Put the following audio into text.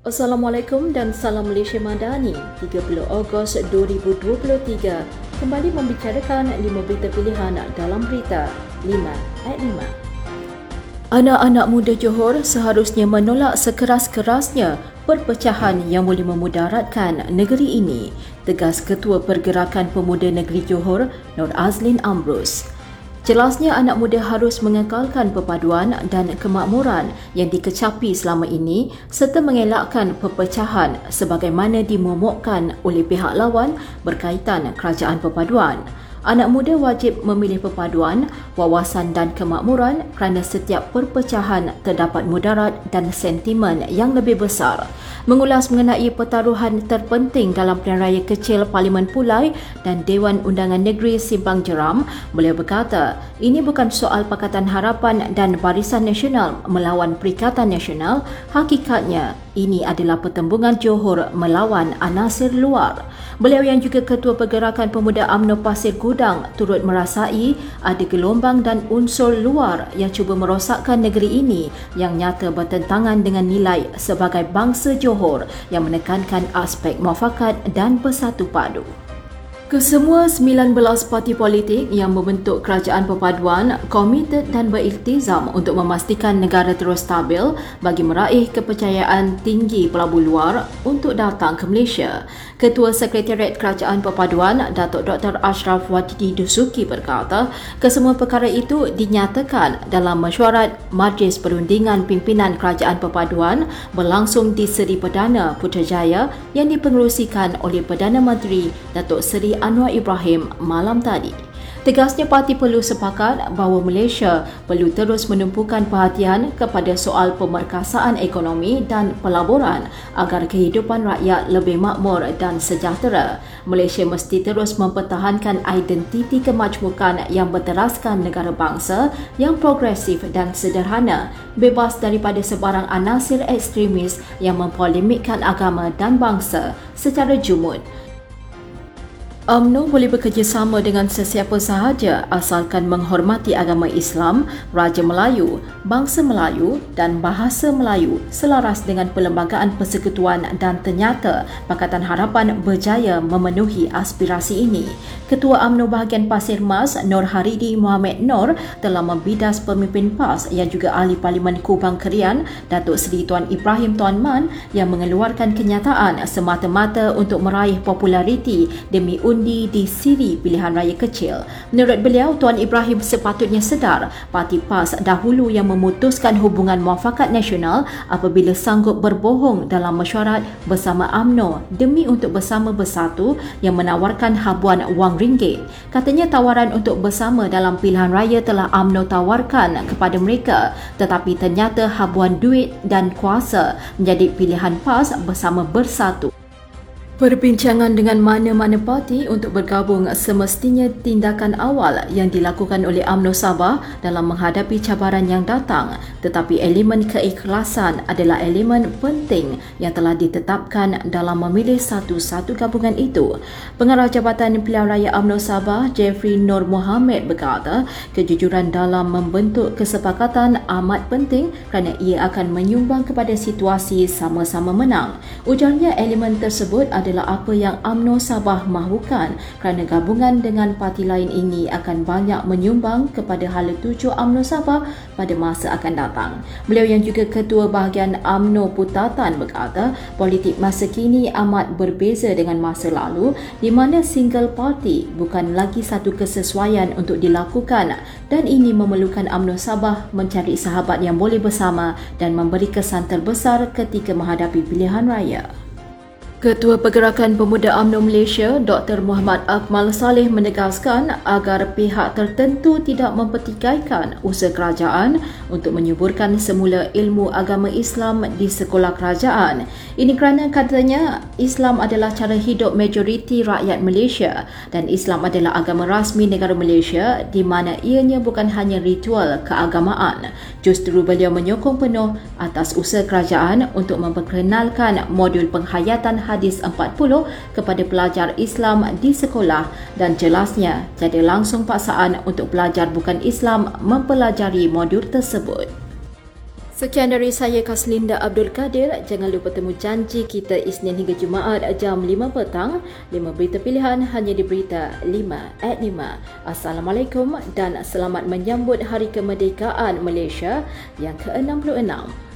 Assalamualaikum dan salam Malaysia Madani 30 Ogos 2023 kembali membicarakan 5 berita pilihan dalam berita 5 at 5 Anak-anak muda Johor seharusnya menolak sekeras-kerasnya perpecahan yang boleh memudaratkan negeri ini tegas Ketua Pergerakan Pemuda Negeri Johor Nur Azlin Ambrus Jelasnya anak muda harus mengekalkan perpaduan dan kemakmuran yang dikecapi selama ini serta mengelakkan perpecahan sebagaimana dimomokkan oleh pihak lawan berkaitan kerajaan perpaduan. Anak muda wajib memilih perpaduan, wawasan dan kemakmuran kerana setiap perpecahan terdapat mudarat dan sentimen yang lebih besar. Mengulas mengenai pertaruhan terpenting dalam pilihan raya kecil Parlimen Pulai dan Dewan Undangan Negeri Simpang Jeram, beliau berkata, ini bukan soal Pakatan Harapan dan Barisan Nasional melawan Perikatan Nasional, hakikatnya ini adalah pertembungan Johor melawan anasir luar. Beliau yang juga Ketua Pergerakan Pemuda AMNO Pasir Gudang turut merasai ada gelombang dan unsur luar yang cuba merosakkan negeri ini yang nyata bertentangan dengan nilai sebagai bangsa Johor yang menekankan aspek muafakat dan bersatu padu. Kesemua 19 parti politik yang membentuk kerajaan perpaduan komited dan beriltizam untuk memastikan negara terus stabil bagi meraih kepercayaan tinggi pelabu luar untuk datang ke Malaysia. Ketua Sekretariat Kerajaan Perpaduan Datuk Dr. Ashraf Wadidi Dusuki berkata, kesemua perkara itu dinyatakan dalam mesyuarat Majlis Perundingan Pimpinan Kerajaan Perpaduan berlangsung di Seri Perdana Putrajaya yang dipengerusikan oleh Perdana Menteri Datuk Seri Anwar Ibrahim malam tadi. Tegasnya parti perlu sepakat bahawa Malaysia perlu terus menumpukan perhatian kepada soal pemerkasaan ekonomi dan pelaburan agar kehidupan rakyat lebih makmur dan sejahtera. Malaysia mesti terus mempertahankan identiti kemajmukan yang berteraskan negara bangsa yang progresif dan sederhana, bebas daripada sebarang anasir ekstremis yang mempolemikkan agama dan bangsa secara jumud. UMNO boleh bekerjasama dengan sesiapa sahaja asalkan menghormati agama Islam, Raja Melayu, bangsa Melayu dan bahasa Melayu selaras dengan Perlembagaan Persekutuan dan ternyata Pakatan Harapan berjaya memenuhi aspirasi ini. Ketua UMNO bahagian Pasir Mas, Nur Haridi Muhammad Nur telah membidas pemimpin PAS yang juga ahli Parlimen Kubang Kerian, Datuk Seri Tuan Ibrahim Tuan Man yang mengeluarkan kenyataan semata-mata untuk meraih populariti demi un undi di siri pilihan raya kecil. Menurut beliau, Tuan Ibrahim sepatutnya sedar parti PAS dahulu yang memutuskan hubungan muafakat nasional apabila sanggup berbohong dalam mesyuarat bersama AMNO demi untuk bersama bersatu yang menawarkan habuan wang ringgit. Katanya tawaran untuk bersama dalam pilihan raya telah AMNO tawarkan kepada mereka tetapi ternyata habuan duit dan kuasa menjadi pilihan PAS bersama bersatu. Perbincangan dengan mana-mana parti untuk bergabung semestinya tindakan awal yang dilakukan oleh AMNO Sabah dalam menghadapi cabaran yang datang tetapi elemen keikhlasan adalah elemen penting yang telah ditetapkan dalam memilih satu-satu gabungan itu. Pengarah Jabatan Pilihan Raya AMNO Sabah Jeffrey Nur Mohamed berkata kejujuran dalam membentuk kesepakatan amat penting kerana ia akan menyumbang kepada situasi sama-sama menang. Ujarnya elemen tersebut adalah adalah apa yang AMNO Sabah mahukan kerana gabungan dengan parti lain ini akan banyak menyumbang kepada hala tuju AMNO Sabah pada masa akan datang. Beliau yang juga ketua bahagian AMNO Putatan berkata politik masa kini amat berbeza dengan masa lalu di mana single party bukan lagi satu kesesuaian untuk dilakukan dan ini memerlukan AMNO Sabah mencari sahabat yang boleh bersama dan memberi kesan terbesar ketika menghadapi pilihan raya. Ketua Pergerakan Pemuda UMNO Malaysia, Dr. Muhammad Akmal Saleh menegaskan agar pihak tertentu tidak mempertikaikan usaha kerajaan untuk menyuburkan semula ilmu agama Islam di sekolah kerajaan. Ini kerana katanya Islam adalah cara hidup majoriti rakyat Malaysia dan Islam adalah agama rasmi negara Malaysia di mana ianya bukan hanya ritual keagamaan. Justru beliau menyokong penuh atas usaha kerajaan untuk memperkenalkan modul penghayatan hadis 40 kepada pelajar Islam di sekolah dan jelasnya jadi langsung paksaan untuk pelajar bukan Islam mempelajari modul tersebut. Sekian dari saya Kaslinda Abdul Kadir. Jangan lupa temu janji kita Isnin hingga Jumaat jam 5 petang. 5 berita pilihan hanya di Berita 5 at 5. Assalamualaikum dan selamat menyambut Hari Kemerdekaan Malaysia yang ke-66.